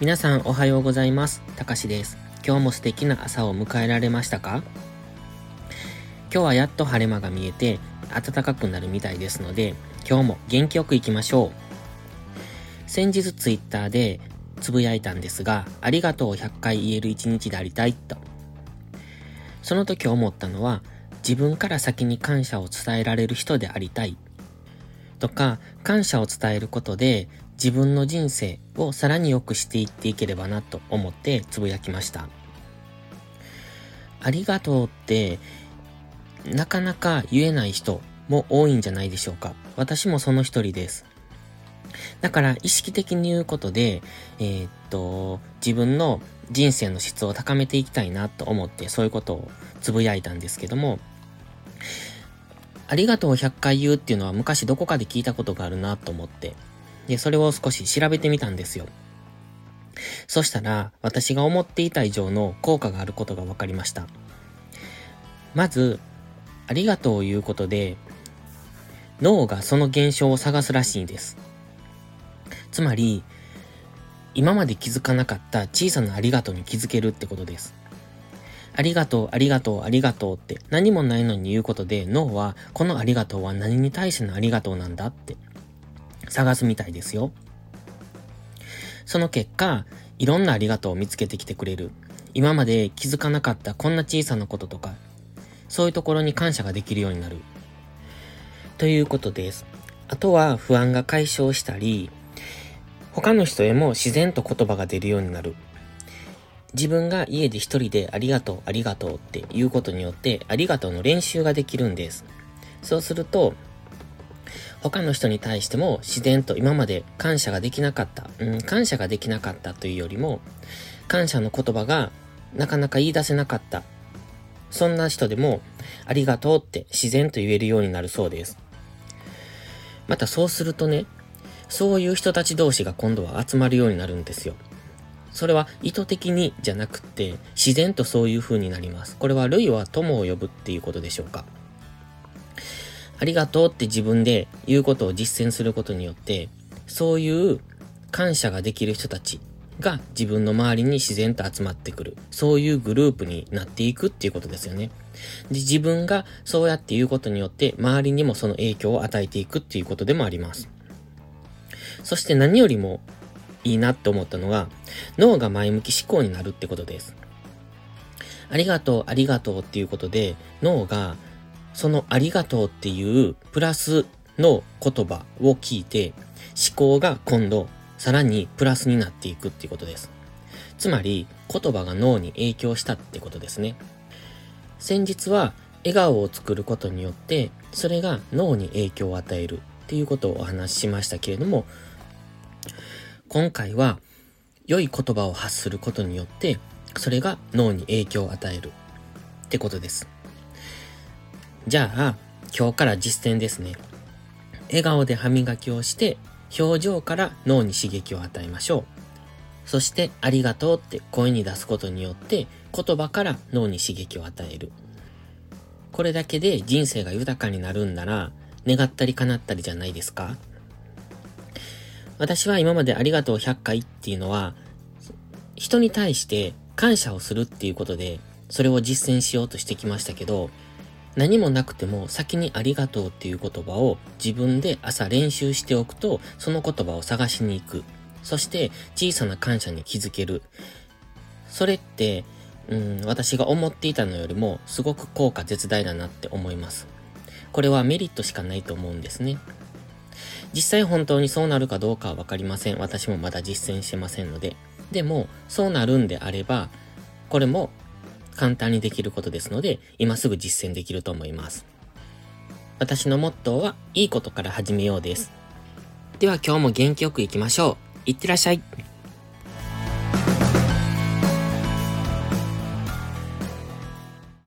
皆さんおはようございます。たかしです。今日も素敵な朝を迎えられましたか？今日はやっと晴れ間が見えて暖かくなるみたいですので、今日も元気よく行きましょう。先日ツイッターでつぶやいたんですが、ありがとう100回言える一日でありたいと。その時思ったのは、自分から先に感謝を伝えられる人でありたいとか、感謝を伝えることで自分の人生をさらに良くしていっていければなと思ってつぶやきました。ありがとうって、なかなか言えない人も多いんじゃないでしょうか。私もその一人です。だから意識的に言うことで、えー、っと、自分の人生の質を高めていきたいなと思ってそういうことをつぶやいたんですけども、ありがとう100回言うっていうのは昔どこかで聞いたことがあるなと思って、で、それを少し調べてみたんですよ。そしたら、私が思っていた以上の効果があることが分かりました。まず、ありがとうを言うことで、脳がその現象を探すらしいんです。つまり、今まで気づかなかった小さなありがとうに気づけるってことです。ありがとう、ありがとう、ありがとうって何もないのに言うことで脳はこのありがとうは何に対してのありがとうなんだって探すみたいですよ。その結果、いろんなありがとうを見つけてきてくれる。今まで気づかなかったこんな小さなこととか、そういうところに感謝ができるようになる。ということです。あとは不安が解消したり、他の人へも自然と言葉が出るようになる。自分が家で一人でありがとう、ありがとうって言うことによって、ありがとうの練習ができるんです。そうすると、他の人に対しても自然と今まで感謝ができなかった、うん、感謝ができなかったというよりも、感謝の言葉がなかなか言い出せなかった。そんな人でも、ありがとうって自然と言えるようになるそうです。またそうするとね、そういう人たち同士が今度は集まるようになるんですよ。それは意図的にじゃなくて、自然とそういう風になります。これは類は友を呼ぶっていうことでしょうか。ありがとうって自分で言うことを実践することによって、そういう感謝ができる人たちが自分の周りに自然と集まってくる。そういうグループになっていくっていうことですよね。で、自分がそうやって言うことによって周りにもその影響を与えていくっていうことでもあります。そして何よりもいいなって思ったのが、脳が前向き思考になるってことです。ありがとう、ありがとうっていうことで、脳が、そのありがとうっていうプラスの言葉を聞いて、思考が今度、さらにプラスになっていくっていうことです。つまり、言葉が脳に影響したってことですね。先日は、笑顔を作ることによって、それが脳に影響を与えるっていうことをお話ししましたけれども、今回は良い言葉を発することによって、それが脳に影響を与えるってことです。じゃあ、今日から実践ですね。笑顔で歯磨きをして、表情から脳に刺激を与えましょう。そして、ありがとうって声に出すことによって、言葉から脳に刺激を与える。これだけで人生が豊かになるんなら、願ったり叶ったりじゃないですか？私は今までありがとう100回っていうのは、人に対して感謝をするっていうことで、それを実践しようとしてきましたけど、何もなくても先にありがとうっていう言葉を自分で朝練習しておくと、その言葉を探しに行く。そして小さな感謝に気づける。それって、うん、私が思っていたのよりもすごく効果絶大だなって思います。これはメリットしかないと思うんですね。実際本当にそうなるかどうかはわかりません。私もまだ実践してませんので。でも、そうなるんであれば、これも簡単にできることですので、今すぐ実践できると思います。私のモットーは、いいことから始めようです。では今日も元気よく行きましょう。いってらっしゃい。